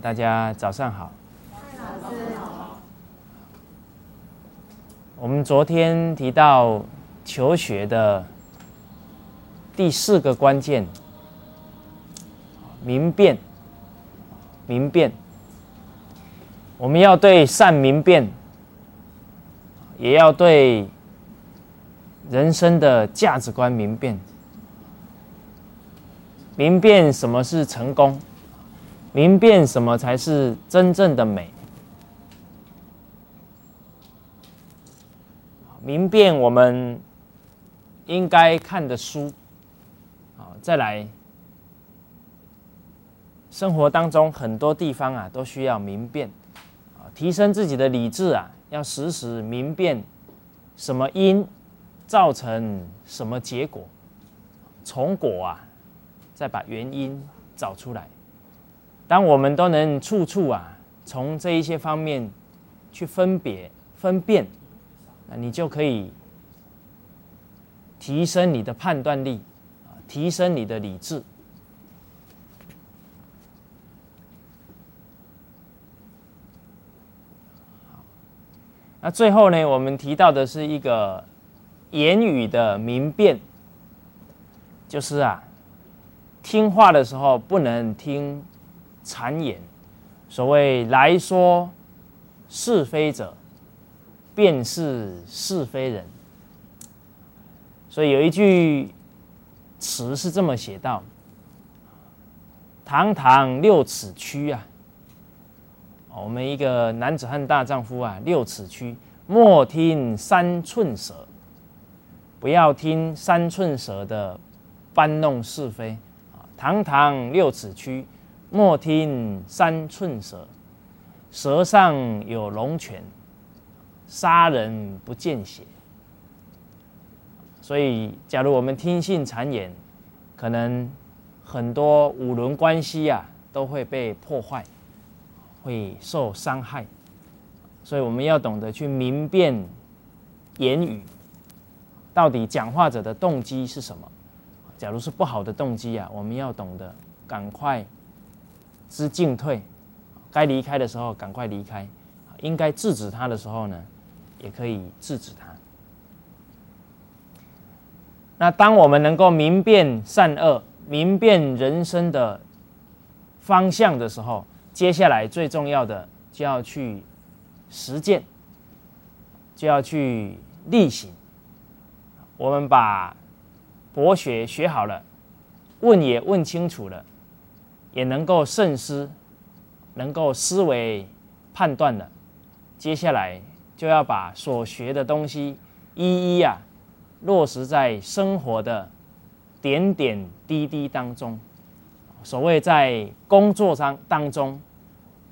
大家早上好。我们昨天提到求学的第四个关键，明辨。明辨，我们要对善明辨，也要对人生的价值观明辨。明辨什么是成功，明辨什么才是真正的美。明辨我们应该看的书，好，再来，生活当中很多地方啊，都需要明辨，啊，提升自己的理智啊，要时时明辨什么因造成什么结果，从果啊，再把原因找出来。当我们都能处处啊，从这一些方面去分别分辨。那你就可以提升你的判断力，提升你的理智。那最后呢，我们提到的是一个言语的明辨，就是啊，听话的时候不能听谗言，所谓来说是非者。便是是非人，所以有一句词是这么写道：“堂堂六尺躯啊，我们一个男子汉大丈夫啊，六尺躯，莫听三寸舌，不要听三寸舌的搬弄是非啊！堂堂六尺躯，莫听三寸舌，舌上有龙泉。”杀人不见血，所以假如我们听信谗言，可能很多五伦关系啊都会被破坏，会受伤害。所以我们要懂得去明辨言语，到底讲话者的动机是什么。假如是不好的动机啊，我们要懂得赶快知进退，该离开的时候赶快离开，应该制止他的时候呢？也可以制止他。那当我们能够明辨善恶、明辨人生的方向的时候，接下来最重要的就要去实践，就要去力行。我们把博学学好了，问也问清楚了，也能够慎思，能够思维判断了，接下来。就要把所学的东西一一啊落实在生活的点点滴滴当中。所谓在工作上当中，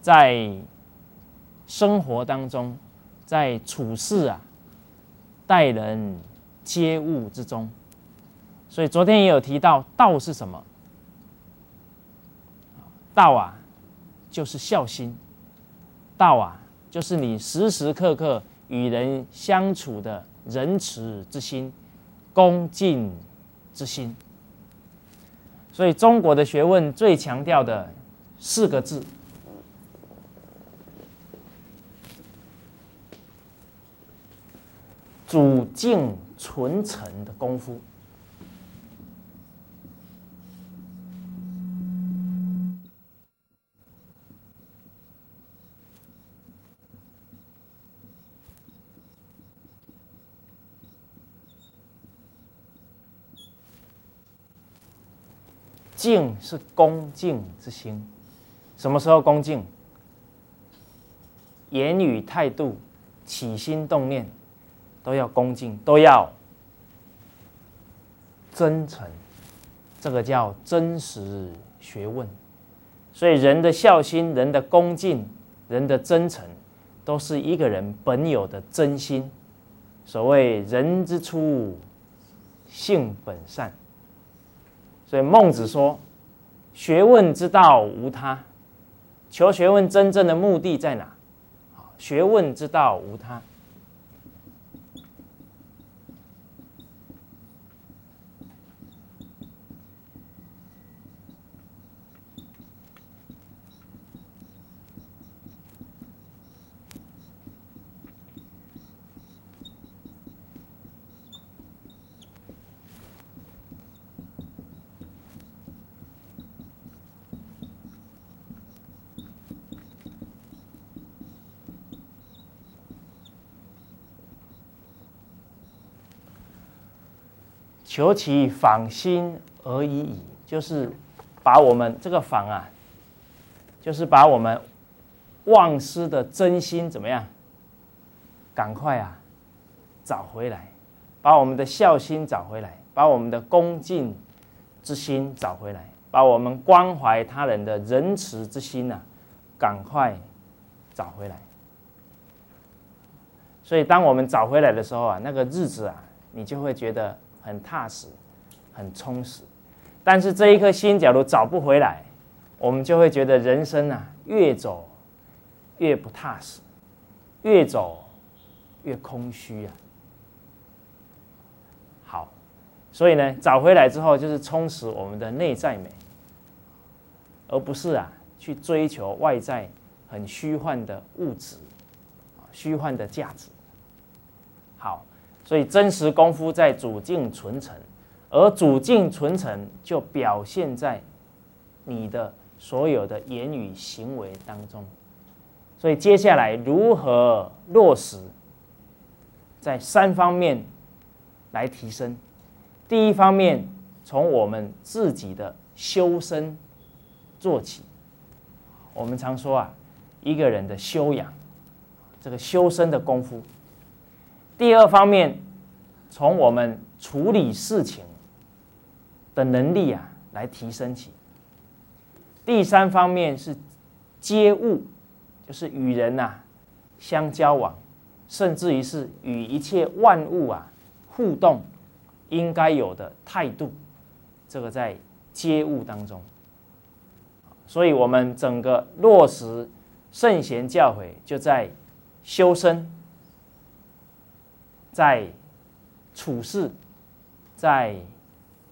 在生活当中，在处事啊、待人接物之中。所以昨天也有提到，道是什么？道啊，就是孝心。道啊。就是你时时刻刻与人相处的仁慈之心、恭敬之心。所以中国的学问最强调的四个字：主静存诚的功夫。敬是恭敬之心，什么时候恭敬？言语态度、起心动念，都要恭敬，都要真诚。这个叫真实学问。所以，人的孝心、人的恭敬、人的真诚，都是一个人本有的真心。所谓“人之初，性本善”。所以孟子说：“学问之道无他，求学问真正的目的在哪？学问之道无他，求其访心而已矣，就是把我们这个访啊，就是把我们忘失的真心怎么样，赶快啊找回来，把我们的孝心找回来，把我们的恭敬之心找回来，把我们关怀他人的仁慈之心呐，赶快找回来。所以，当我们找回来的时候啊，那个日子啊，你就会觉得很踏实、很充实。但是，这一颗心假如找不回来，我们就会觉得人生啊，越走越不踏实，越走越空虚啊。好，所以呢，找回来之后，就是充实我们的内在美，而不是啊，去追求外在很虚幻的物质、虚幻的价值。好，所以真实功夫在主境存成，而主境存成就表现在你的所有的言语行为当中。所以接下来如何落实，在三方面来提升。第一方面，从我们自己的修身做起。我们常说啊，一个人的修养，这个修身的功夫。第二方面，从我们处理事情的能力啊来提升起。第三方面是接物，就是与人呐相交往，甚至于是与一切万物啊互动，应该有的态度，这个在接物当中。所以，我们整个落实圣贤教诲，就在修身。在处事，在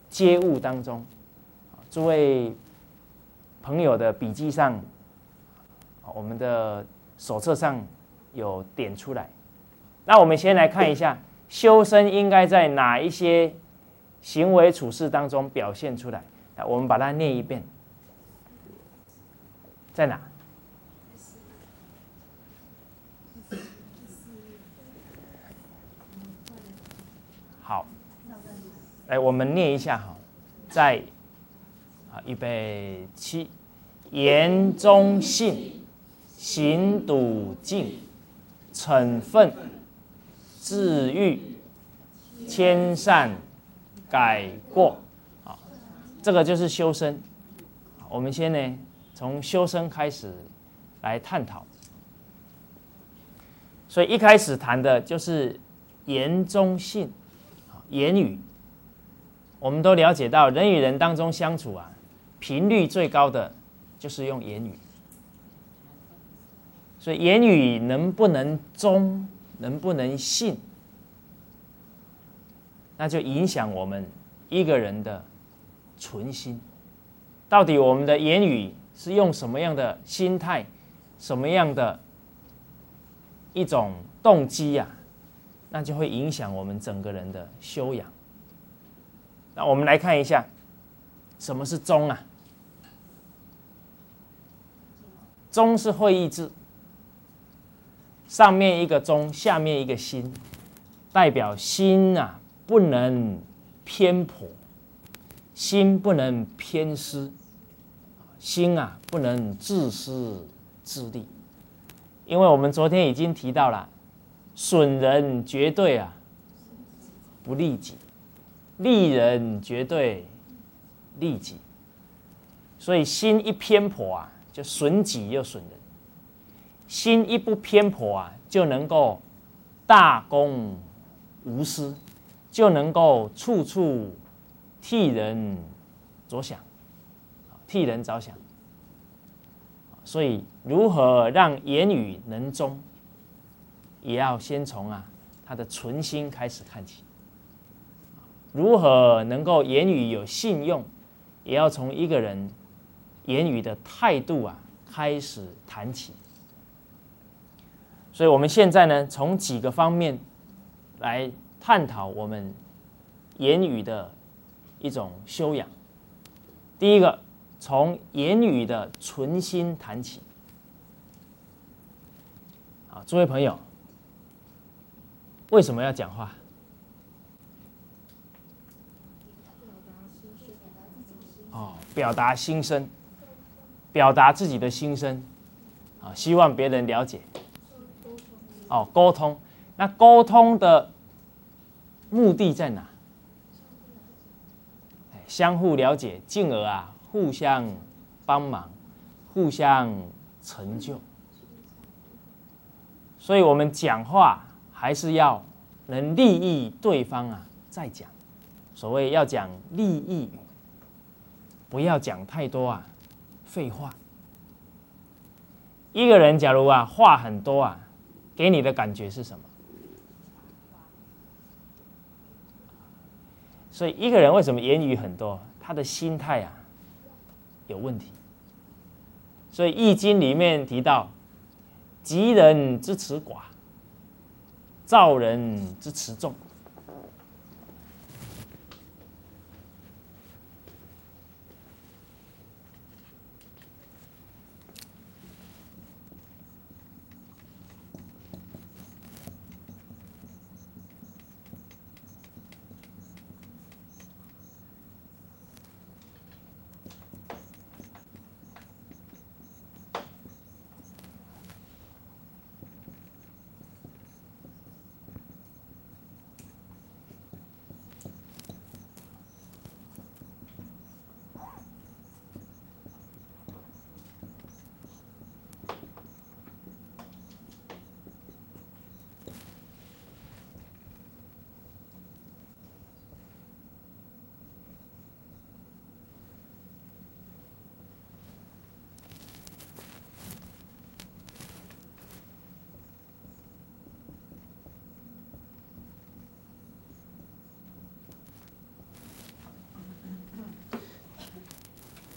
接物当中，诸位朋友的笔记上，我们的手册上有点出来。那我们先来看一下，修身应该在哪一些行为处事当中表现出来？我们把它念一遍，在哪？来，我们念一下哈，在啊，预备七，言中信，行笃敬，惩愤，自愈，谦善，改过，啊，这个就是修身。我们先呢，从修身开始来探讨。所以一开始谈的就是言中信，言语。我们都了解到，人与人当中相处啊，频率最高的就是用言语。所以言语能不能忠，能不能信，那就影响我们一个人的存心。到底我们的言语是用什么样的心态，什么样的一种动机呀？那就会影响我们整个人的修养。那我们来看一下，什么是中啊？中是会意字，上面一个中，下面一个心，代表心啊不能偏颇，心不能偏私，心啊不能自私自利。因为我们昨天已经提到了，损人绝对啊不利己。利人绝对利己，所以心一偏颇啊，就损己又损人；心一不偏颇啊，就能够大公无私，就能够处处替人着想，替人着想。所以，如何让言语能忠，也要先从啊他的存心开始看起。如何能够言语有信用，也要从一个人言语的态度啊开始谈起。所以，我们现在呢，从几个方面来探讨我们言语的一种修养。第一个，从言语的存心谈起。好，诸位朋友，为什么要讲话？哦，表达心声，表达自己的心声，啊，希望别人了解。哦，沟通，那沟通的目的在哪？相互了解，进而啊，互相帮忙，互相成就。所以，我们讲话还是要能利益对方啊，再讲。所谓要讲利益，不要讲太多啊，废话。一个人假如啊，话很多啊，给你的感觉是什么？所以，一个人为什么言语很多？他的心态啊，有问题。所以，《易经》里面提到。吉人之辞寡，造人之辞重。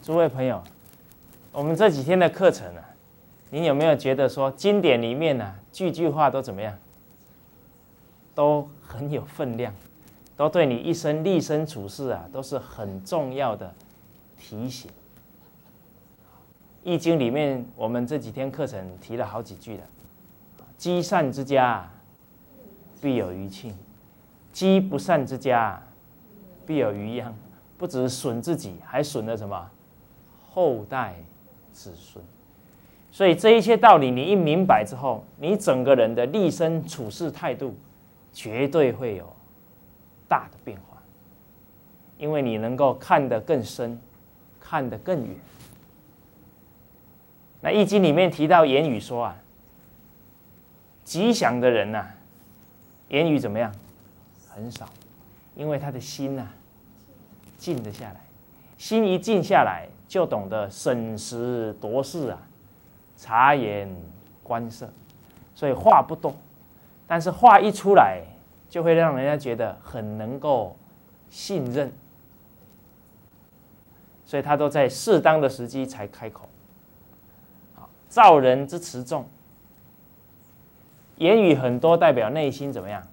诸位朋友，我们这几天的课程呢，您有没有觉得说经典里面呢句句话都怎么样，都很有分量，都对你一生立身处世啊都是很重要的提醒。易经里面我们这几天课程提了好几句的，积善之家必有余庆，积不善之家必有余殃。不止损自己，还损了什么？后代子孙，所以这一些道理你一明白之后，你整个人的立身处世态度绝对会有大的变化，因为你能够看得更深，看得更远。那《易经》里面提到言语说啊，吉祥的人呐，言语怎么样？很少，因为他的心呐静得下来，心一静下来。就懂得审时度势啊，察言观色，所以话不多，但是话一出来，就会让人家觉得很能够信任，所以他都在适当的时机才开口。好，造人之词重，言语很多，代表内心怎么样？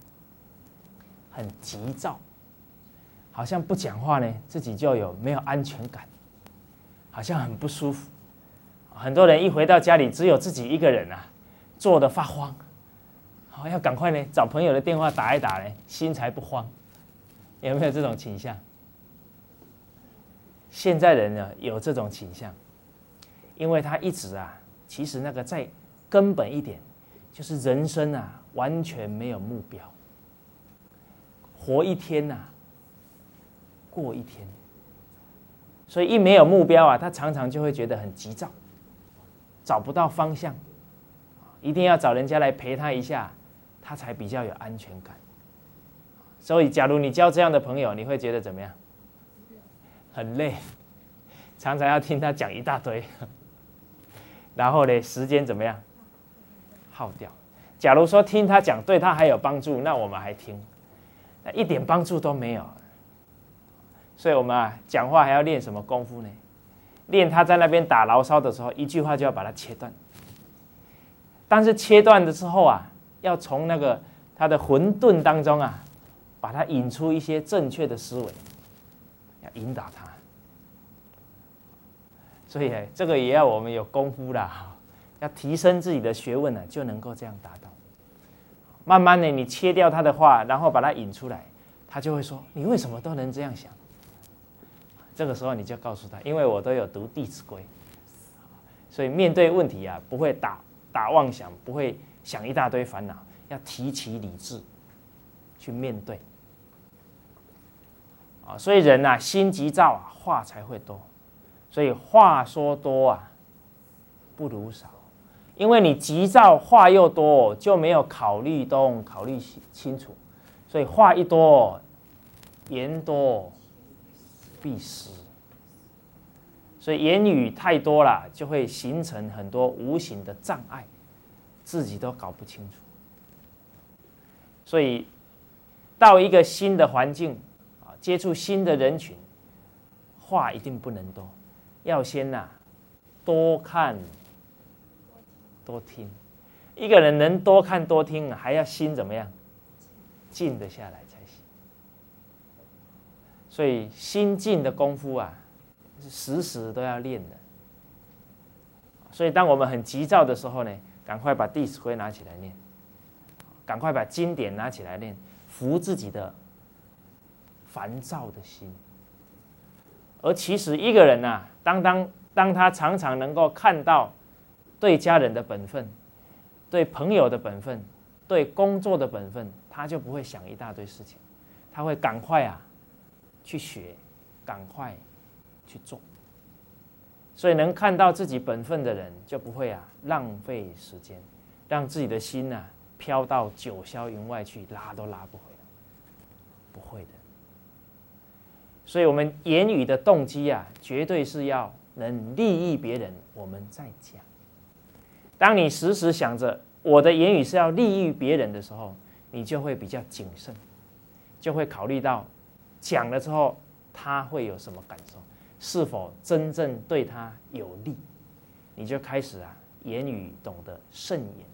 很急躁，好像不讲话呢，自己就有没有安全感。好像很不舒服，很多人一回到家里，只有自己一个人啊，坐的发慌，好要赶快呢找朋友的电话打一打呢，心才不慌，有没有这种倾向？现在人呢有这种倾向，因为他一直啊，其实那个再根本一点，就是人生啊完全没有目标，活一天呐，过一天。所以一没有目标啊，他常常就会觉得很急躁，找不到方向，一定要找人家来陪他一下，他才比较有安全感。所以，假如你交这样的朋友，你会觉得怎么样？很累，常常要听他讲一大堆，然后呢，时间怎么样？耗掉。假如说听他讲对他还有帮助，那我们还听；那一点帮助都没有。所以我们啊，讲话还要练什么功夫呢？练他在那边打牢骚的时候，一句话就要把它切断。但是切断的时候啊，要从那个他的混沌当中啊，把它引出一些正确的思维，要引导他。所以这个也要我们有功夫啦，要提升自己的学问呢，就能够这样达到。慢慢的，你切掉他的话，然后把它引出来，他就会说：“你为什么都能这样想？”这个时候你就告诉他，因为我都有读《弟子规》，所以面对问题啊，不会打打妄想，不会想一大堆烦恼，要提起理智去面对。啊，所以人呐，心急躁啊，话才会多。所以话说多啊，不如少。因为你急躁，话又多，就没有考虑东，考虑清楚。所以话一多，言多必失。所以言语太多了，就会形成很多无形的障碍，自己都搞不清楚。所以到一个新的环境。啊接触新的人群，话一定不能多，要先呐多看多听。一个人能多看多听，还要心怎么样？静得下来。所以心静的功夫啊，时时都要练的。所以当我们很急躁的时候呢，赶快把《弟子规》拿起来念，赶快把经典拿起来念，扶自己的。烦躁的心，而其实一个人呐，当当当他常常能够看到对家人的本分、对朋友的本分、对工作的本分，他就不会想一大堆事情，他会赶快啊去学，赶快去做。所以能看到自己本分的人，就不会啊浪费时间，让自己的心呐飘到九霄云外去，拉都拉不回来，不会的。所以，我们言语的动机啊，绝对是要能利益别人，我们再讲。当你时时想着我的言语是要利益别人的时候，你就会比较谨慎，就会考虑到讲了之后他会有什么感受，是否真正对他有利，你就开始啊，言语懂得慎言，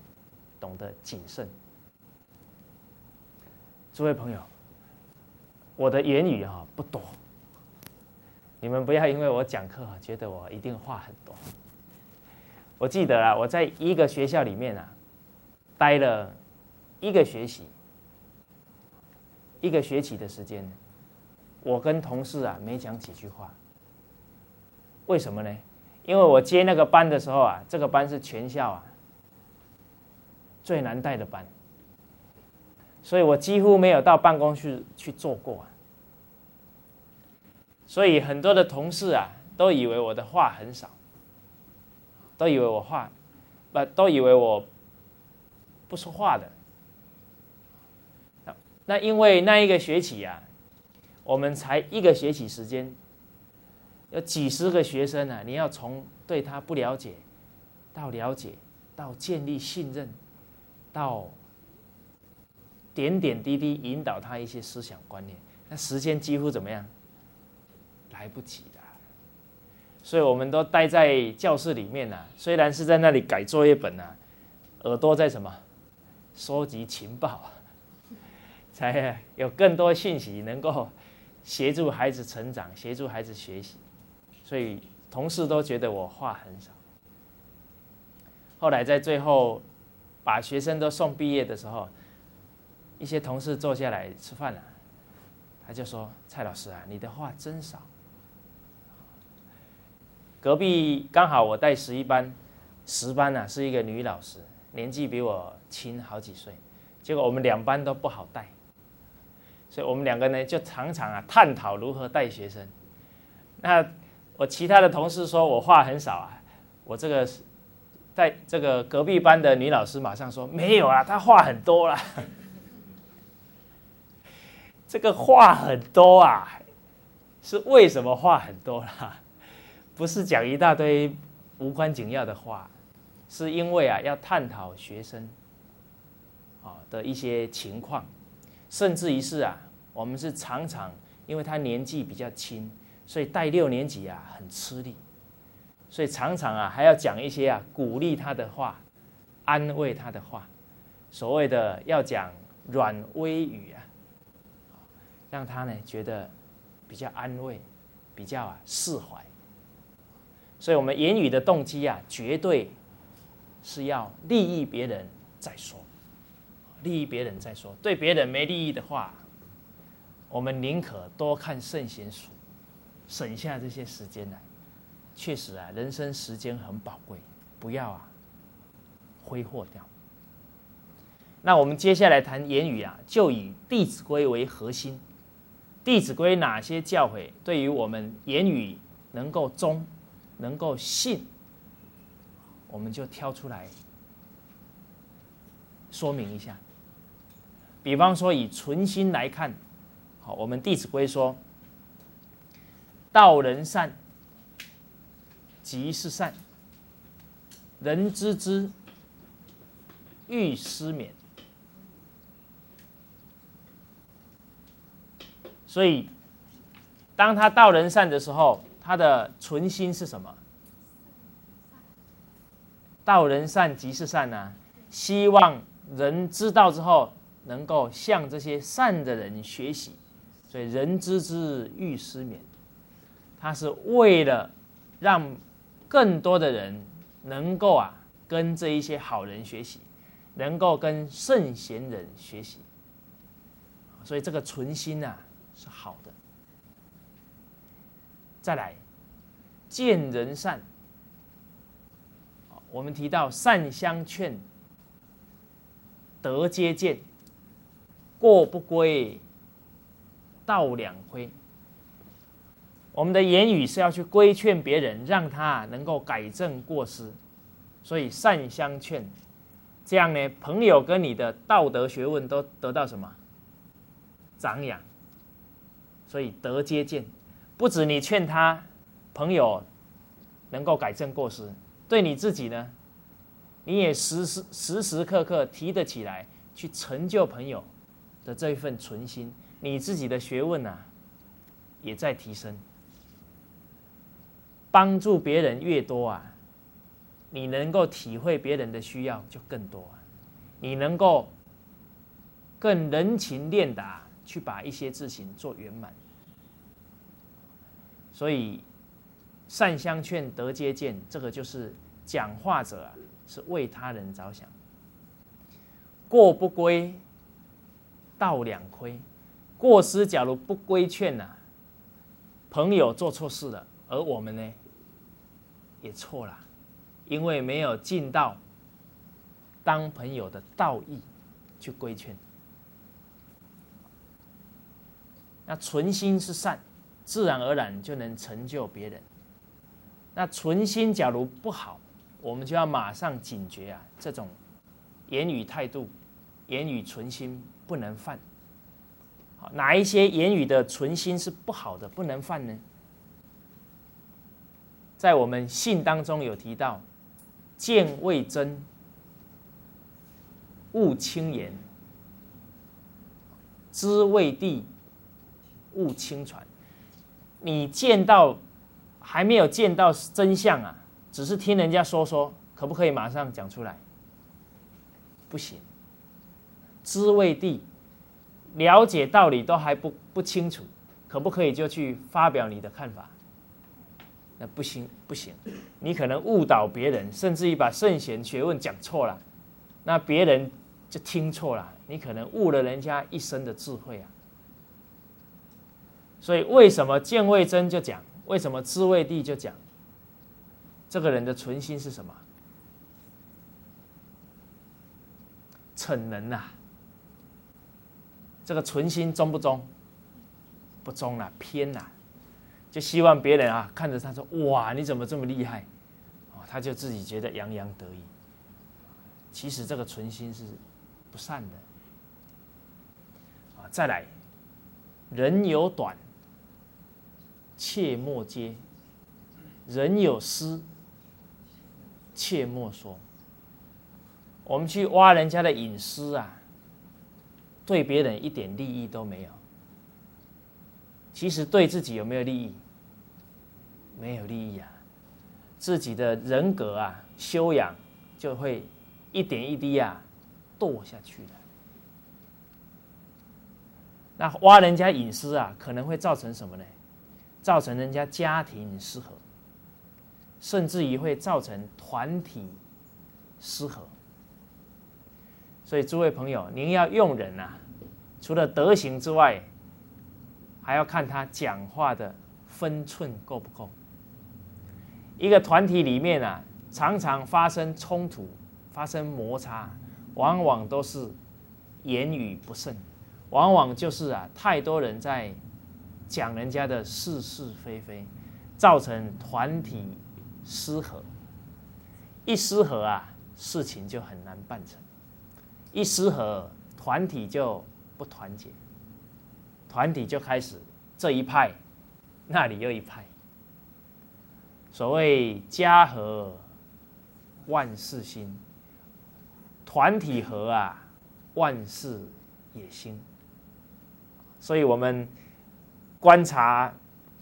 懂得谨慎。诸位朋友，我的言语啊不多。你们不要因为我讲课啊觉得我一定话很多。我记得啊，我在一个学校里面啊，待了一个学期，一个学期的时间，我跟同事啊没讲几句话。为什么呢？因为我接那个班的时候啊，这个班是全校啊最难带的班，所以我几乎没有到办公室去做过啊。所以很多的同事啊，都以为我的话很少，都以为我话不都以为我不说话的。那因为那一个学期啊，我们才一个学期时间，有几十个学生啊，你要从对他不了解到了解，到建立信任，到点点滴滴引导他一些思想观念，那时间几乎怎么样？来不及的，所以我们都待在教室里面呢。虽然是在那里改作业本呢，耳朵在什么？收集情报，才有更多信息能够协助孩子成长，协助孩子学习。所以同事都觉得我话很少。后来在最后把学生都送毕业的时候，一些同事坐下来吃饭了，他就说：“蔡老师啊，你的话真少。”隔壁刚好我带十一班，十班呢是一个女老师，年纪比我轻好几岁，结果我们两班都不好带，所以我们两个呢就常常啊探讨如何带学生。那我其他的同事说我话很少啊，我这个在这个隔壁班的女老师马上说没有啊，她话很多啦。这个话很多啊，是为什么话很多啦？不是讲一大堆无关紧要的话，是因为啊要探讨学生啊的一些情况，甚至于是啊我们是常常因为他年纪比较轻，所以带六年级啊很吃力，所以常常啊还要讲一些啊鼓励他的话，安慰他的话，所谓的要讲软微语啊，让他呢觉得比较安慰，比较啊释怀。所以，我们言语的动机啊，绝对是要利益别人再说，利益别人再说。对别人没利益的话，我们宁可多看圣贤书，省下这些时间来。确实啊，人生时间很宝贵，不要啊挥霍掉。那我们接下来谈言语啊，就以《弟子规》为核心，《弟子规》哪些教诲对于我们言语能够忠、能够信，我们就挑出来说明一下。比方说，以存心来看，好，我们《弟子规》说：“道人善，即是善；人知之，欲施勉。”所以，当他道人善的时候，他的存心是什么？道人善即是善呢？希望人知道之后，能够向这些善的人学习。所以，人知之欲施勉，他是为了让更多的人能够啊，跟这一些好人学习，能够跟圣贤人学习。所以，这个存心呐。是好的。再来，见人善。我们提到善相劝，德皆见，过不归，道两亏。我们的言语是要去规劝别人，让他能够改正过失，所以善相劝，这样呢，朋友跟你的道德学问都得到什么长养。所以德皆见，不止你劝他朋友能够改正过失，对你自己呢，你也时时时时刻刻提得起来，去成就朋友的这一份存心，你自己的学问啊，也在提升。帮助别人越多啊，你能够体会别人的需要就更多，你能够更人情练达，去把一些事情做圆满。所以，善相劝，德皆见，这个就是讲话者啊，是为他人着想。过不归，道两亏。过失假如不规劝呐，朋友做错事了，而我们呢，也错了，因为没有尽到当朋友的道义去规劝。那存心是善。自然而然就能成就别人。那存心假如不好，我们就要马上警觉啊！这种言语态度、言语存心不能犯。好，哪一些言语的存心是不好的，不能犯呢？在我们信当中有提到：见未真，勿轻言；知未地，勿轻传。你见到还没有见到真相啊，只是听人家说说，可不可以马上讲出来？不行。知未地，了解道理都还不不清楚，可不可以就去发表你的看法？那不行不行，你可能误导别人，甚至于把圣贤学问讲错了，那别人就听错了，你可能误了人家一生的智慧啊。所以，为什么见未真就讲？为什么知未地就讲？这个人的存心是什么？逞能呐！这个存心忠不忠？不忠了，偏了，就希望别人啊看着他说：“哇，你怎么这么厉害？”哦，他就自己觉得洋洋得意。其实这个存心是不善的。啊，再来，人有短。切莫揭，人有私，切莫说。我们去挖人家的隐私啊，对别人一点利益都没有。其实对自己有没有利益？没有利益啊，自己的人格啊修养就会一点一滴啊堕下去的。那挖人家隐私啊，可能会造成什么呢？造成人家家庭失和，甚至于会造成团体失和。所以，诸位朋友，您要用人啊，除了德行之外，还要看他讲话的分寸够不够？一个团体里面啊，常常发生冲突、发生摩擦，往往都是言语不慎，往往就是啊，太多人在讲人家的是是非非，造成团体失和。一失和啊，事情就很难办成；一失和，团体就不团结，团体就开始这一派，那里又一派。所谓家和万事兴，团体和啊，万事也兴。所以我们观察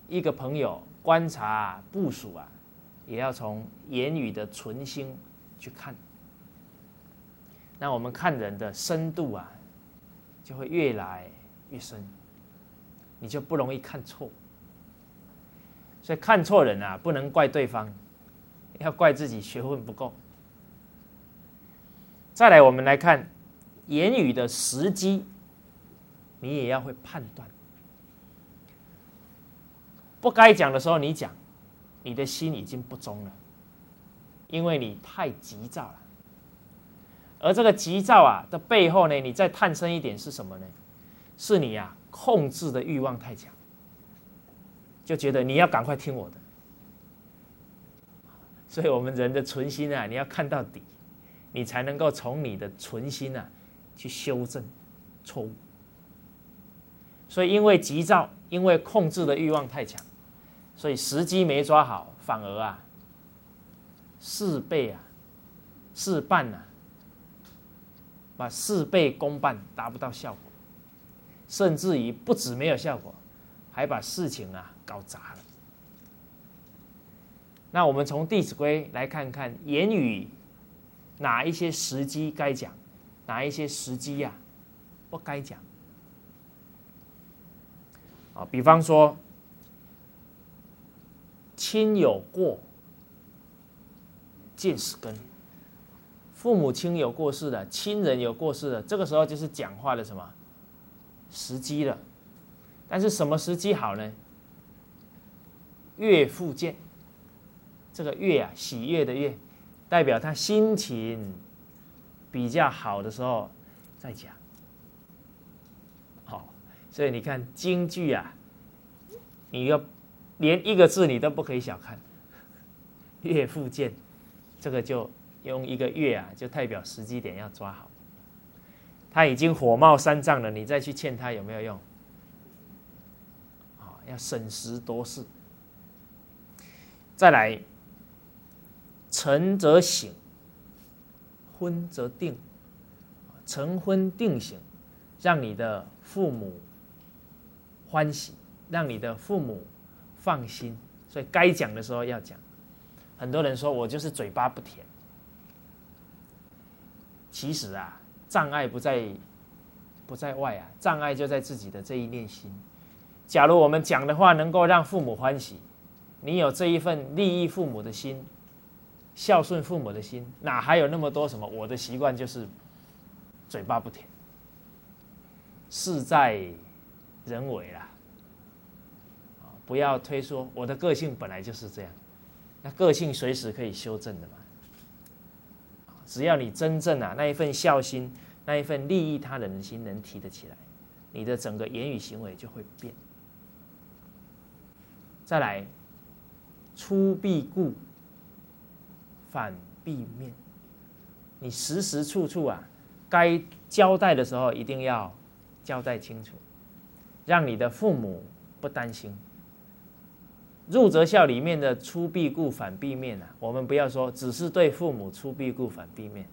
一个朋友，观察部署啊。也要从言语的存心去看，那我们看人的深度啊，就会越来越深，你就不容易看错。所以看错人啊，不能怪对方，要怪自己学问不够。再来，我们来看言语的时机，你也要会判断，不该讲的时候你讲。你的心已经不忠了，因为你太急躁了。而这个急躁啊的背后呢，你再探深一点是什么呢？是你呀控制的欲望太强，就觉得你要赶快听我的。所以，我们人的存心啊，你要看到底，你才能够从你的存心啊去修正错误。所以，因为急躁，因为控制的欲望太强。所以时机没抓好，反而啊，事倍啊，事半啊，把事倍功半，达不到效果，甚至于不止没有效果，还把事情啊搞砸了。那我们从《弟子规》来看看言语哪一些时机该讲，哪一些时机呀不该讲啊？比方说。亲有过，见死根。父母亲有过世的，亲人有过世的，这个时候就是讲话的什么时机了？但是什么时机好呢？月复见，这个月啊，喜悦的月，代表他心情比较好的时候再讲。好，所以你看京剧啊，你要。连一个字你都不可以小看，月复见，这个就用一个月啊，就代表时机点要抓好。他已经火冒三丈了，你再去劝他有没有用？啊，要审时度势。再来，晨则醒，昏则定。晨昏定醒，让你的父母欢喜，让你的父母。放心，所以该讲的时候要讲。很多人说我就是嘴巴不甜，其实啊，障碍不在不在外啊，障碍就在自己的这一念心。假如我们讲的话能够让父母欢喜，你有这一份利益父母的心，孝顺父母的心，哪还有那么多什么？我的习惯就是嘴巴不甜，事在人为啦。不要推说我的个性本来就是这样，那个性随时可以修正的嘛。只要你真正啊那一份孝心，那一份利益他人的心能提得起来，你的整个言语行为就会变。再来，出必故，反必面。你时时处处啊，该交代的时候一定要交代清楚，让你的父母不担心。入则孝里面的出必固反必面啊，我们不要说只是对父母出必固反必面，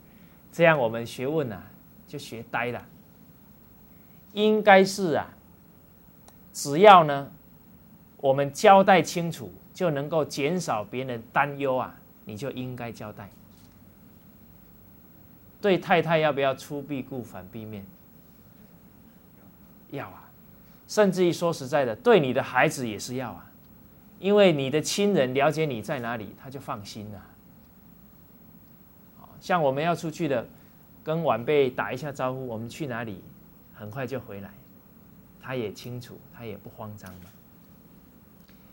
这样我们学问啊就学呆了。应该是啊，只要呢我们交代清楚，就能够减少别人担忧啊，你就应该交代。对太太要不要出必固反必面？要啊，甚至于说实在的，对你的孩子也是要啊。因为你的亲人了解你在哪里，他就放心了。像我们要出去的，跟晚辈打一下招呼，我们去哪里，很快就回来，他也清楚，他也不慌张嘛。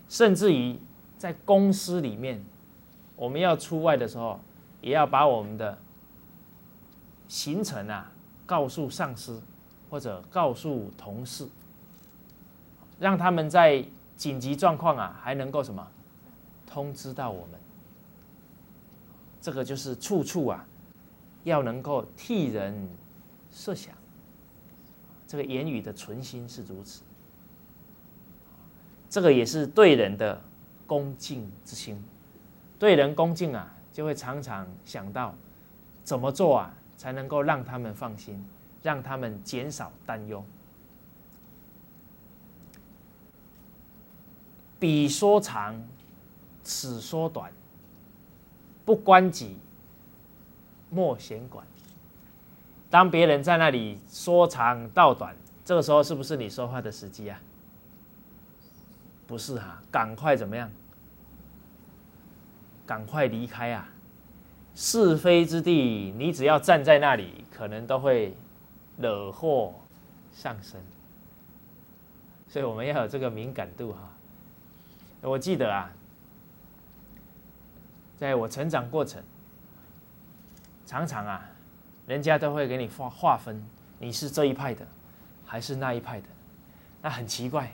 甚至于在公司里面，我们要出外的时候，也要把我们的行程啊告诉上司或者告诉同事，让他们在紧急状况啊还能够什么通知到我们。这个就是处处啊要能够替人设想，这个言语的存心是如此。这个也是对人的恭敬之心，对人恭敬啊，就会常常想到怎么做啊，才能够让他们放心，让他们减少担忧。彼说长，此说短，不关己，莫闲管。当别人在那里说长道短，这个时候是不是你说话的时机啊？不是哈，赶快怎么样？赶快离开啊！是非之地，你只要站在那里，可能都会惹祸上身。所以我们要有这个敏感度哈。我记得啊，在我成长过程，常常啊，人家都会给你划划分，你是这一派的，还是那一派的？那很奇怪。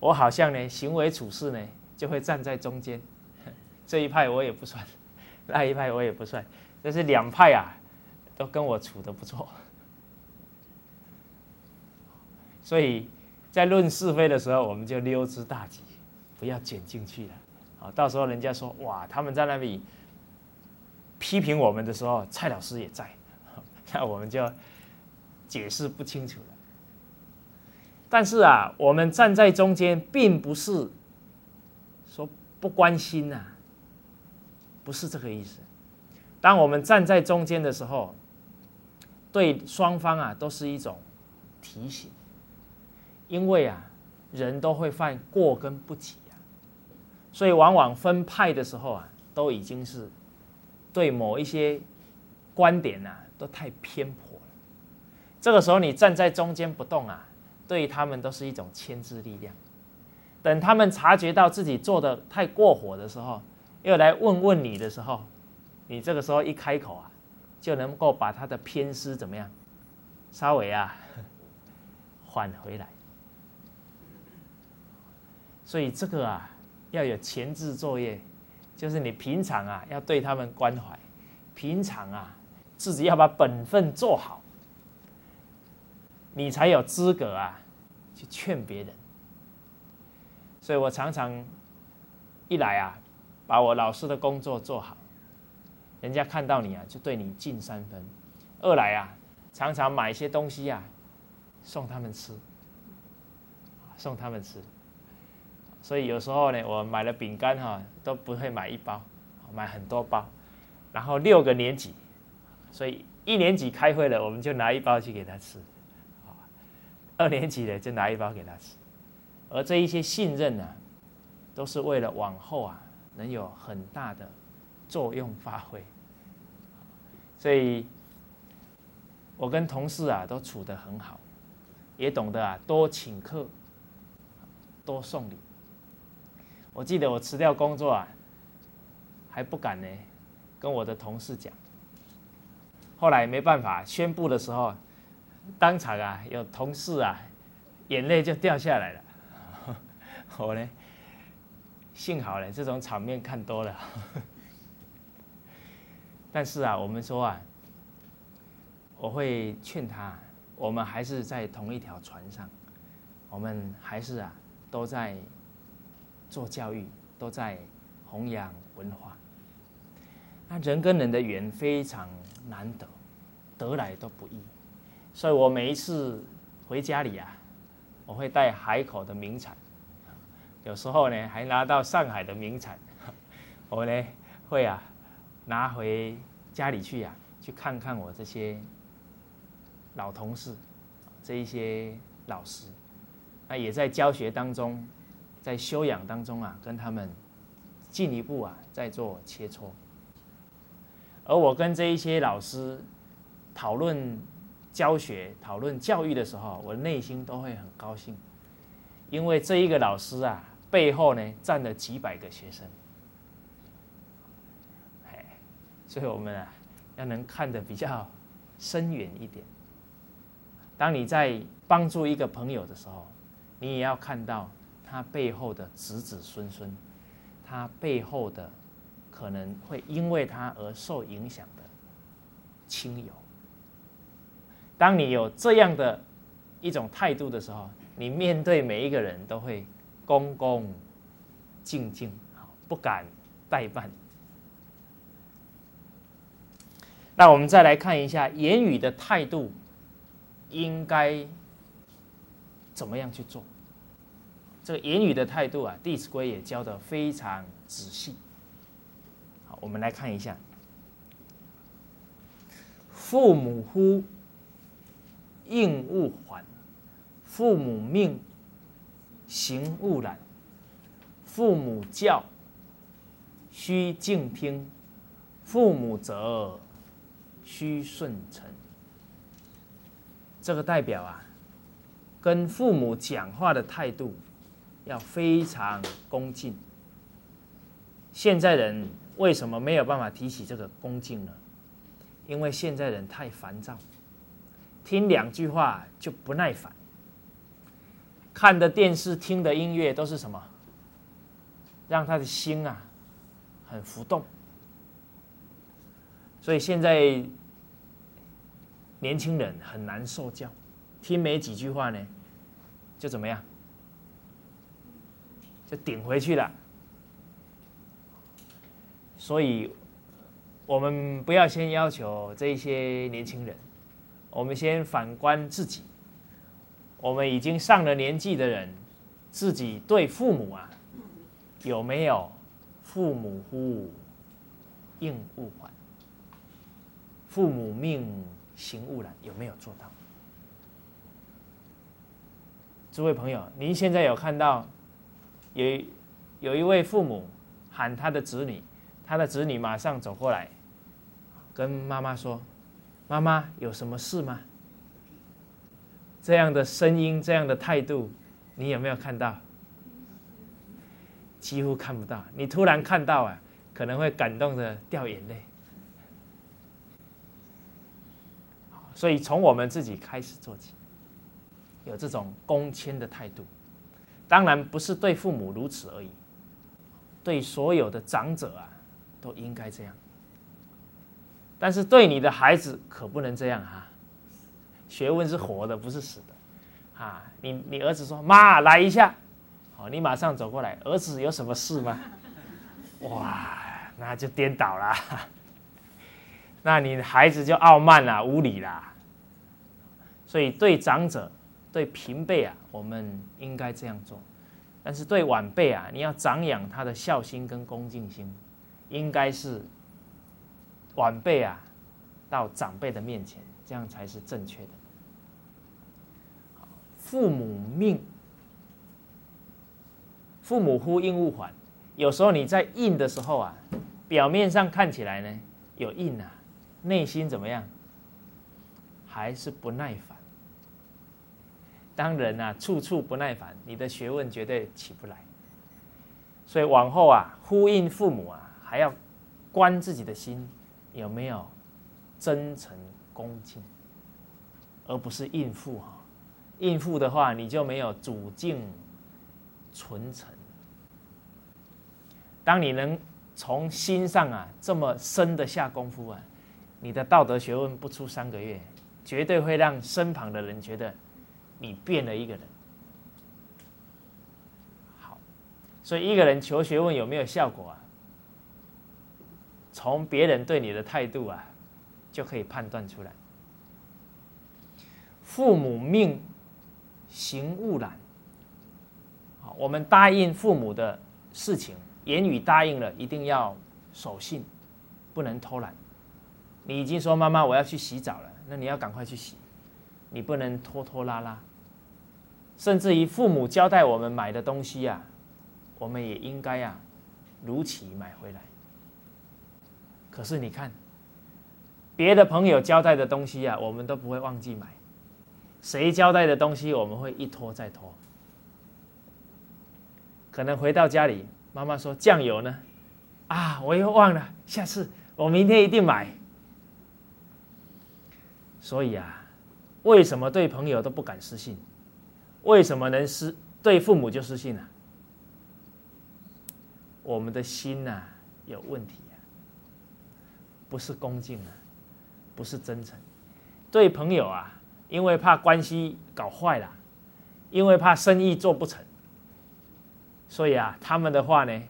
我好像呢，行为处事呢，就会站在中间，这一派我也不算，那一派我也不算，但是两派啊，都跟我处的不错，所以在论是非的时候，我们就溜之大吉，不要卷进去了。啊，到时候人家说哇，他们在那里批评我们的时候，蔡老师也在，那我们就解释不清楚了。但是啊，我们站在中间，并不是说不关心呐，不是这个意思。当我们站在中间的时候，对双方啊都是一种提醒，因为啊人都会犯过跟不及，所以往往分派的时候啊，都已经是对某一些观点呐都太偏颇了。这个时候你站在中间不动啊。对于他们都是一种牵制力量。等他们察觉到自己做的太过火的时候，又来问问你的时候，你这个时候一开口啊，就能够把他的偏私怎么样，稍微啊 缓回来。所以这个啊要有前置作业，就是你平常啊要对他们关怀，平常啊自己要把本分做好。你才有资格啊，去劝别人。所以我常常一来啊，把我老师的工作做好，人家看到你啊，就对你敬三分；二来啊，常常买一些东西啊，送他们吃，送他们吃。所以有时候呢，我买了饼干哈，都不会买一包，买很多包。然后六个年级，所以一年级开会了，我们就拿一包去给他吃。二年级的就拿一包给他吃，而这一些信任呢，都是为了往后啊能有很大的作用发挥。所以，我跟同事啊都处得很好，也懂得啊多请客，多送礼。我记得我辞掉工作啊，还不敢呢跟我的同事讲，后来没办法宣布的时候。当场啊，有同事啊，眼泪就掉下来了。我呢，幸好呢，这种场面看多了。但是啊，我们说啊，我会劝他，我们还是在同一条船上，我们还是啊，都在做教育，都在弘扬文化。那人跟人的缘非常难得，得来都不易。所以我每一次回家里啊，我会带海口的名产，有时候呢还拿到上海的名产，我呢会啊拿回家里去呀，去看看我这些老同事，这一些老师，那也在教学当中，在修养当中啊，跟他们进一步啊在做切磋，而我跟这一些老师讨论。教学讨论教育的时候，我内心都会很高兴，因为这一个老师啊，背后呢站了几百个学生。哎，所以我们啊要能看得比较深远一点。当你在帮助一个朋友的时候，你也要看到他背后的子子孙孙，他背后的可能会因为他而受影响的亲友。当你有这样的一种态度的时候，你面对每一个人都会恭恭敬敬，不敢怠慢。那我们再来看一下言语的态度，应该怎么样去做？这个言语的态度啊，《弟子规》也教的非常仔细。好，我们来看一下：父母呼，应勿缓；父母命，行勿懒；父母教，须敬听；父母责，须顺承。这个代表啊，跟父母讲话的态度要非常恭敬。现在人为什么没有办法提起这个恭敬呢？因为现在人太烦躁，听两句话就不耐烦，看的电视、听的音乐都是什么？让他的心啊很浮动。所以现在年轻人很难受教，听没几句话呢，就怎么样？就顶回去了。所以，我们不要先要求这些年轻人，我们先反观自己。我们已经上了年纪的人，自己对父母啊，有没有“父母呼，应勿缓；父母命，行勿懒”？有没有做到？诸位朋友，您现在有看到有有一位父母喊他的子女？他的子女马上走过来，跟妈妈说：“妈妈，有什么事吗？”这样的声音，这样的态度，你有没有看到？几乎看不到。你突然看到啊，可能会感动的掉眼泪。所以从我们自己开始做起，有这种恭谦的态度。当然不是对父母如此而已，对所有的长者啊。都应该这样，但是对你的孩子可不能这样哈。学问是活的，不是死的，啊！你你儿子说妈来一下，好，你马上走过来，儿子有什么事吗？哇，那就颠倒了，那你孩子就傲慢了，无礼啦。所以对长者、对平辈啊，我们应该这样做，但是对晚辈啊，你要长养他的孝心跟恭敬心。应该是晚辈啊，到长辈的面前，这样才是正确的。父母命，父母呼应勿缓。有时候你在应的时候啊，表面上看起来呢有应啊，内心怎么样？还是不耐烦。当人啊处处不耐烦，你的学问绝对起不来。所以往后啊，呼应父母啊。还要观自己的心有没有真诚恭敬，而不是应付哈。应付的话，你就没有主敬纯诚。当你能从心上啊这么深的下功夫啊，你的道德学问不出三个月，绝对会让身旁的人觉得你变了一个人。好，所以一个人求学问有没有效果啊？从别人对你的态度啊，就可以判断出来。父母命，行勿懒。好，我们答应父母的事情，言语答应了，一定要守信，不能偷懒。你已经说妈妈我要去洗澡了，那你要赶快去洗，你不能拖拖拉拉。甚至于父母交代我们买的东西呀，我们也应该呀，如期买回来。可是你看，别的朋友交代的东西啊，我们都不会忘记买；谁交代的东西，我们会一拖再拖。可能回到家里，妈妈说酱油呢？啊，我又忘了，下次我明天一定买。所以啊，为什么对朋友都不敢失信？为什么能失对父母就失信呢？我们的心呐有问题啊，不是恭敬啊，不是真诚。对朋友啊，因为怕关系搞坏了，因为怕生意做不成，所以啊，他们的话呢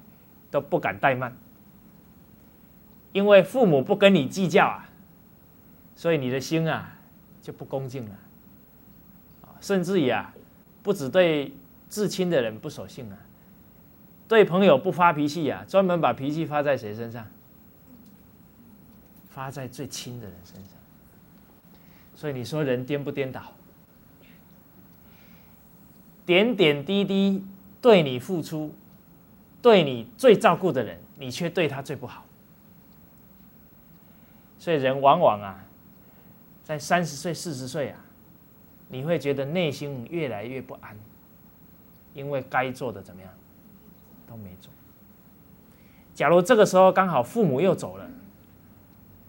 都不敢怠慢。因为父母不跟你计较啊。所以你的心啊就不恭敬了，甚至于啊，不止对至亲的人不守信啊，对朋友不发脾气啊，专门把脾气发在谁身上？发在最亲的人身上。所以你说人颠不颠倒？点点滴滴对你付出，对你最照顾的人，你却对他最不好。所以人往往啊。在三十岁、四十岁啊，你会觉得内心越来越不安，因为该做的怎么样都没做。假如这个时候刚好父母又走了，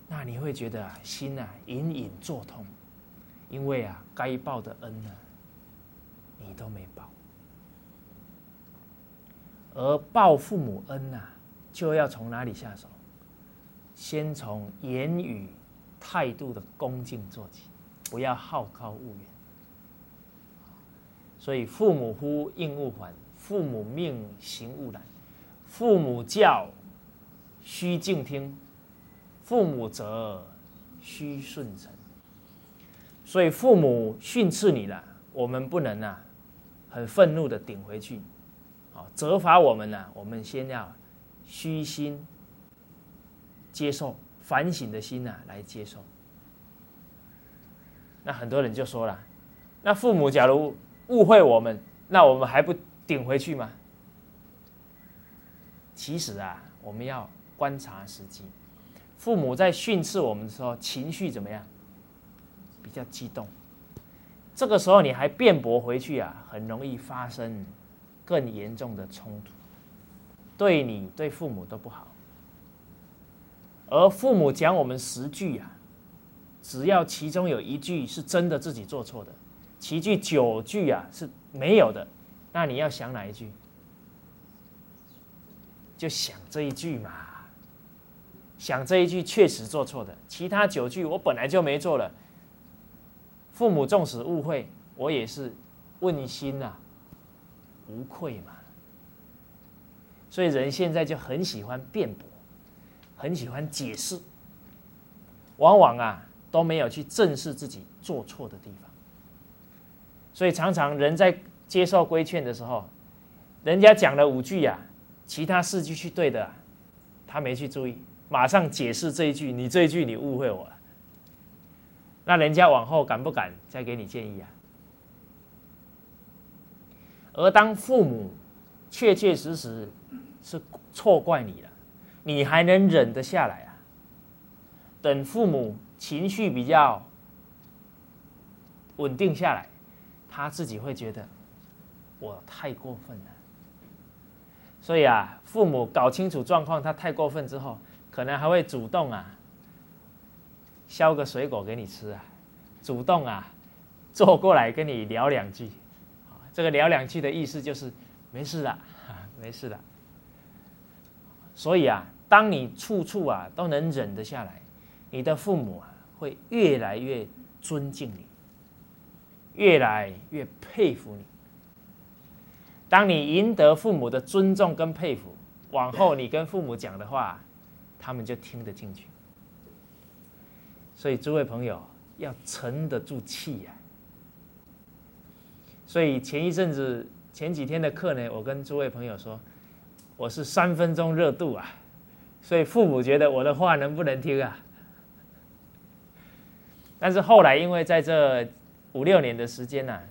那你会觉得啊，心啊隐隐作痛，因为啊该报的恩呢，你都没报。而报父母恩呐，就要从哪里下手？先从言语。态度的恭敬做起，不要好高骛远。所以父母呼应勿缓，父母命行勿懒，父母教须敬听，父母责须顺承。所以父母训斥你了，我们不能啊，很愤怒的顶回去。啊，责罚我们呢，我们先要虚心接受。反省的心呐，来接受。那很多人就说了：“那父母假如误会我们，那我们还不顶回去吗？”其实啊，我们要观察时机。父母在训斥我们的时候，情绪怎么样？比较激动。这个时候你还辩驳回去啊，很容易发生更严重的冲突，对你对父母都不好。而父母讲我们十句呀，只要其中有一句是真的自己做错的，其句九句啊是没有的，那你要想哪一句？就想这一句嘛，想这一句确实做错的，其他九句我本来就没做了。父母纵使误会，我也是问心呐，无愧嘛。所以人现在就很喜欢辩驳。很喜欢解释，往往啊都没有去正视自己做错的地方，所以常常人在接受规劝的时候，人家讲了五句呀，其他四句去对的，他没去注意，马上解释这一句，你这一句你误会我了，那人家往后敢不敢再给你建议啊？而当父母确确实实是错怪你了。你还能忍得下来啊？等父母情绪比较稳定下来，他自己会觉得我太过分了。所以啊，父母搞清楚状况，他太过分之后，可能还会主动啊，削个水果给你吃啊，主动啊，坐过来跟你聊两句。这个聊两句的意思就是没事的，没事的。所以啊。当你处处啊都能忍得下来，你的父母啊会越来越尊敬你，越来越佩服你。当你赢得父母的尊重跟佩服，往后你跟父母讲的话，他们就听得进去。所以诸位朋友要沉得住气呀。所以前一阵子前几天的课呢，我跟诸位朋友说，我是三分钟热度啊。所以父母觉得我的话能不能听啊？但是后来因为在这五六年的时间呢，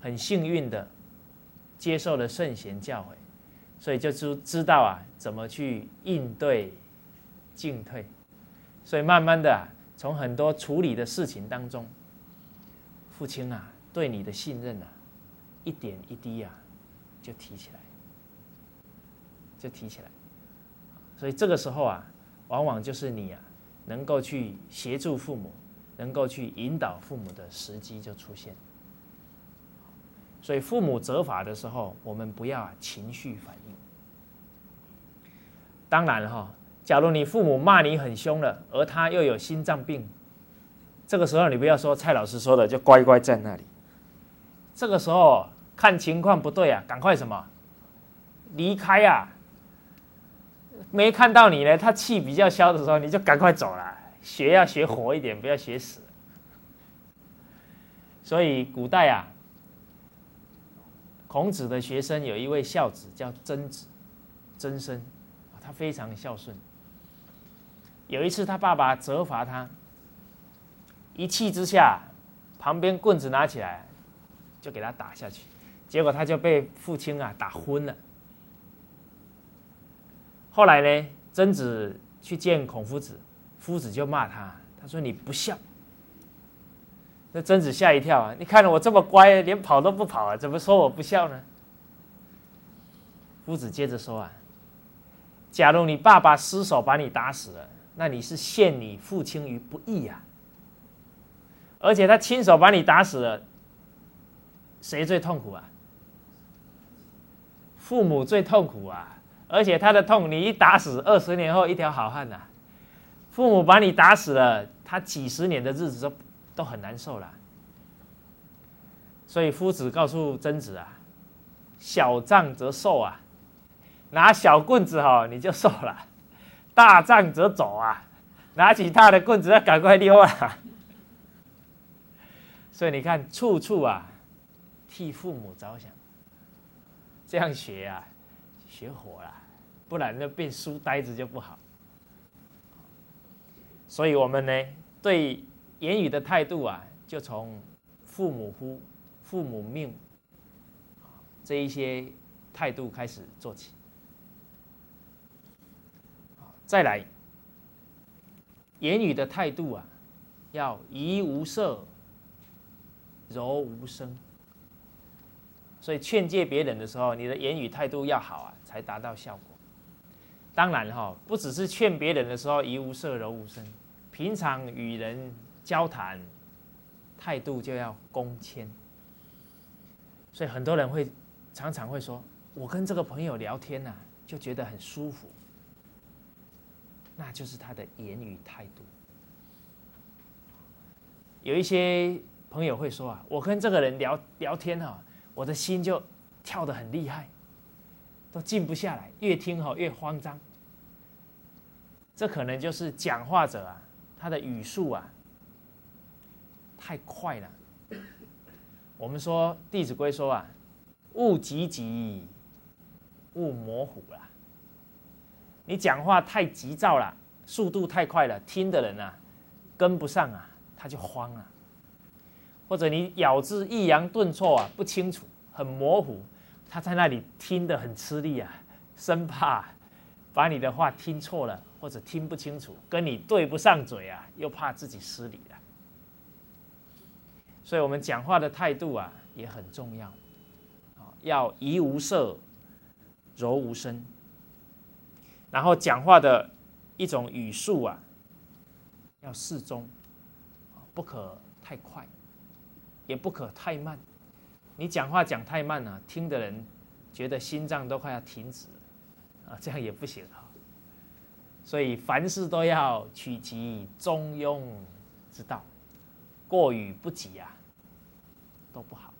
很幸运的接受了圣贤教诲，所以就知知道啊怎么去应对进退，所以慢慢的从很多处理的事情当中，父亲啊对你的信任啊一点一滴啊就提起来。就提起来。所以这个时候啊，往往就是你啊，能够去协助父母，能够去引导父母的时机就出现。所以父母责罚的时候，我们不要情绪反应。当然哈，假如你父母骂你很凶了，而他又有心脏病，这个时候你不要说蔡老师说的，就乖乖在那里。这个时候看情况不对啊，赶快什么离开啊！没看到你呢，他气比较消的时候，你就赶快走了。学要学活一点，不要学死。所以古代啊。孔子的学生有一位孝子叫曾子，曾参，他非常孝顺。有一次他爸爸责罚他，一气之下，旁边棍子拿起来，就给他打下去，结果他就被父亲啊打昏了。后来呢，曾子去见孔夫子，夫子就骂他，他说你不孝。那曾子吓一跳啊！你看着我这么乖，连跑都不跑啊，怎么说我不孝呢？夫子接着说啊：“假如你爸爸失手把你打死了，那你是陷你父亲于不义呀。而且他亲手把你打死了，谁最痛苦啊？父母最痛苦啊！而且他的痛，你一打死，二十年后一条好汉呐。父母把你打死了，他几十年的日子都……”都很难受了，所以夫子告诉曾子啊：“小仗则受啊，拿小棍子哈你就受了；大仗则走啊，拿起大的棍子要赶快溜啊。”所以你看，处处啊替父母着想，这样学啊学活了，不然就变书呆子就不好。所以我们呢对。言语的态度啊，就从父母呼、父母命这一些态度开始做起。再来，言语的态度啊，要怡无色，柔无声。所以劝诫别人的时候，你的言语态度要好啊，才达到效果。当然哈，不只是劝别人的时候怡无色，柔无声，平常与人。交谈态度就要恭谦，所以很多人会常常会说：“我跟这个朋友聊天呐，就觉得很舒服。”那就是他的言语态度。有一些朋友会说：“啊，我跟这个人聊聊天哈，我的心就跳得很厉害，都静不下来，越听哈越慌张。”这可能就是讲话者啊，他的语速啊。太快了，我们说《弟子规》说啊，勿急急，勿模糊了。你讲话太急躁了，速度太快了，听的人啊跟不上啊，他就慌了。或者你咬字抑扬顿挫啊，不清楚，很模糊，他在那里听得很吃力啊，生怕把你的话听错了，或者听不清楚，跟你对不上嘴啊，又怕自己失礼了。所以，我们讲话的态度啊也很重要，啊，要怡无色，柔无声。然后，讲话的一种语速啊，要适中，不可太快，也不可太慢。你讲话讲太慢了，听的人觉得心脏都快要停止，啊，这样也不行。所以，凡事都要取其中庸之道，过与不及啊。都不好，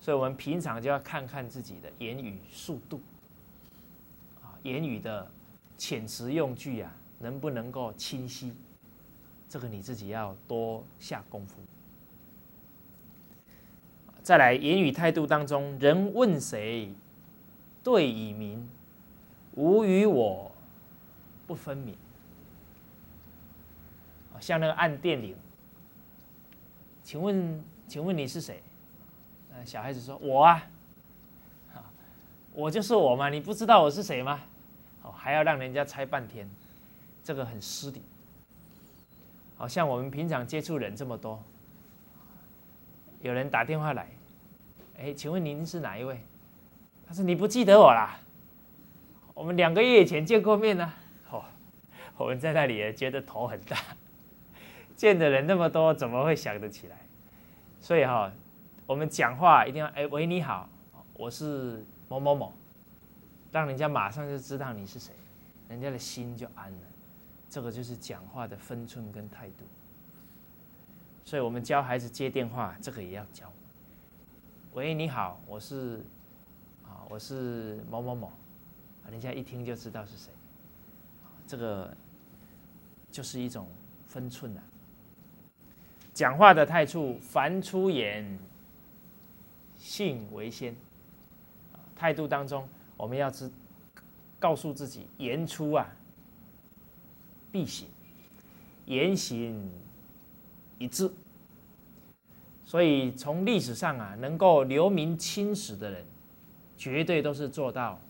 所以我们平常就要看看自己的言语速度，啊，言语的遣词用句啊，能不能够清晰？这个你自己要多下功夫。再来，言语态度当中，人问谁，对以明，吾与我不分明。像那个按电铃，请问。请问你是谁？呃，小孩子说：“我啊，我就是我嘛，你不知道我是谁吗？哦，还要让人家猜半天，这个很失礼。好像我们平常接触人这么多，有人打电话来，哎，请问您是哪一位？他说你不记得我啦？我们两个月以前见过面呢，我们在那里也觉得头很大，见的人那么多，怎么会想得起来？所以哈，我们讲话一定要哎喂你好，我是某某某，让人家马上就知道你是谁，人家的心就安了。这个就是讲话的分寸跟态度。所以我们教孩子接电话，这个也要教。喂，你好，我是啊，我是某某某。人家一听就知道是谁，这个就是一种分寸了。讲话的态度，凡出言，信为先。态度当中，我们要知告诉自己，言出啊必行，言行一致。所以从历史上啊，能够留名青史的人，绝对都是做到。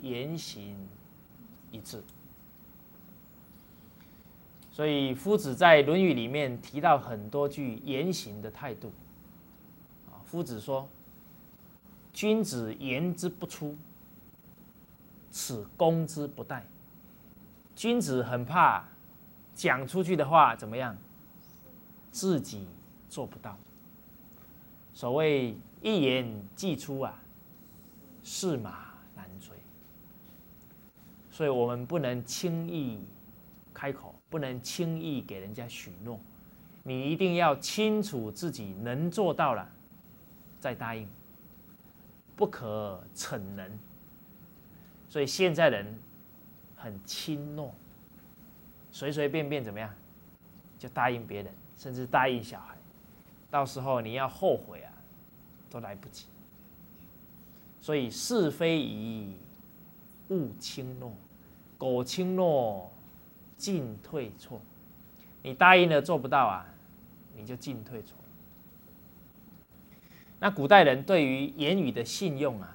言行一致，所以夫子在《论语》里面提到很多句言行的态度。啊，夫子说：“君子言之不出，此攻之不殆。”君子很怕讲出去的话怎么样，自己做不到。所谓一言既出啊，驷马难追。所以我们不能轻易开口，不能轻易给人家许诺。你一定要清楚自己能做到了，再答应，不可逞能。所以现在人很轻诺，随随便便怎么样就答应别人，甚至答应小孩，到时候你要后悔啊，都来不及。所以是非宜勿轻诺。苟轻诺，进退错。你答应了做不到啊，你就进退错。那古代人对于言语的信用啊，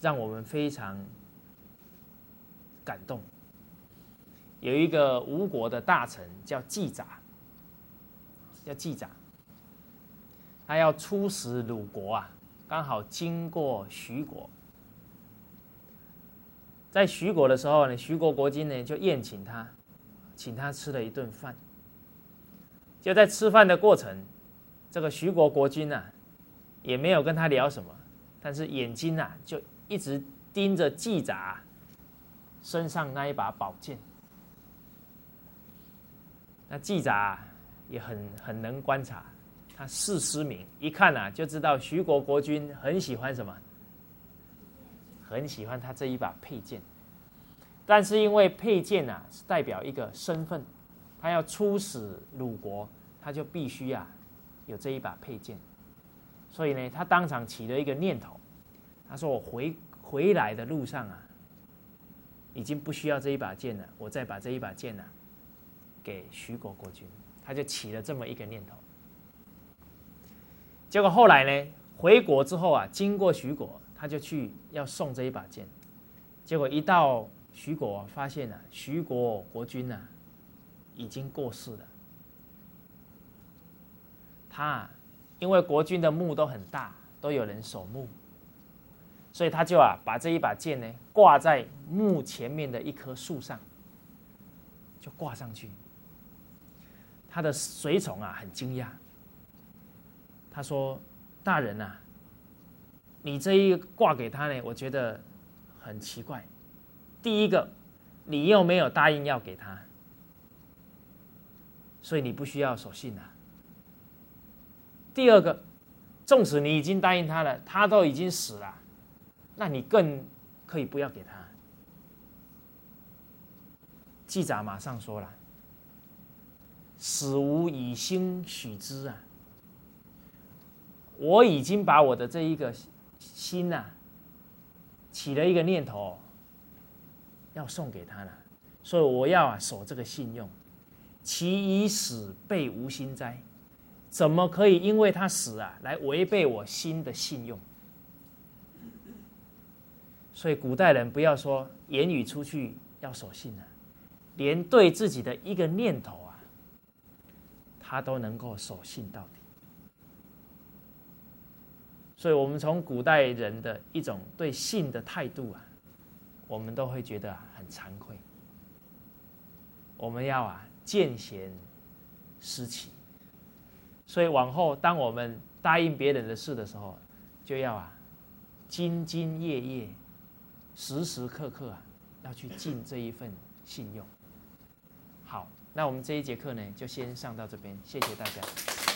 让我们非常感动。有一个吴国的大臣叫季札，叫季札，他要出使鲁国啊，刚好经过徐国。在徐国的时候呢，徐国国君呢就宴请他，请他吃了一顿饭。就在吃饭的过程，这个徐国国君呐，也没有跟他聊什么，但是眼睛啊就一直盯着季札身上那一把宝剑。那季札也很很能观察，他视失明，一看呐就知道徐国国君很喜欢什么。很喜欢他这一把佩剑，但是因为佩剑啊是代表一个身份，他要出使鲁国，他就必须啊有这一把佩剑，所以呢，他当场起了一个念头，他说：“我回回来的路上啊，已经不需要这一把剑了，我再把这一把剑呢给徐国国君。”他就起了这么一个念头。结果后来呢，回国之后啊，经过徐国。他就去要送这一把剑，结果一到徐国，发现了徐国国君呐已经过世了。他啊因为国君的墓都很大，都有人守墓，所以他就啊把这一把剑呢挂在墓前面的一棵树上，就挂上去。他的随从啊很惊讶，他说：“大人呐。”你这一挂给他呢，我觉得很奇怪。第一个，你又没有答应要给他，所以你不需要守信啊。第二个，纵使你已经答应他了，他都已经死了，那你更可以不要给他。记者马上说了：“死无以心许之啊！我已经把我的这一个。”心呐，起了一个念头，要送给他了，所以我要啊守这个信用。其以死备无心哉？怎么可以因为他死啊，来违背我心的信用？所以古代人不要说言语出去要守信了，连对自己的一个念头啊，他都能够守信到底。所以，我们从古代人的一种对信的态度啊，我们都会觉得很惭愧。我们要啊见贤思齐，所以往后当我们答应别人的事的时候，就要啊兢兢业业、时时刻刻啊要去尽这一份信用。好，那我们这一节课呢就先上到这边，谢谢大家。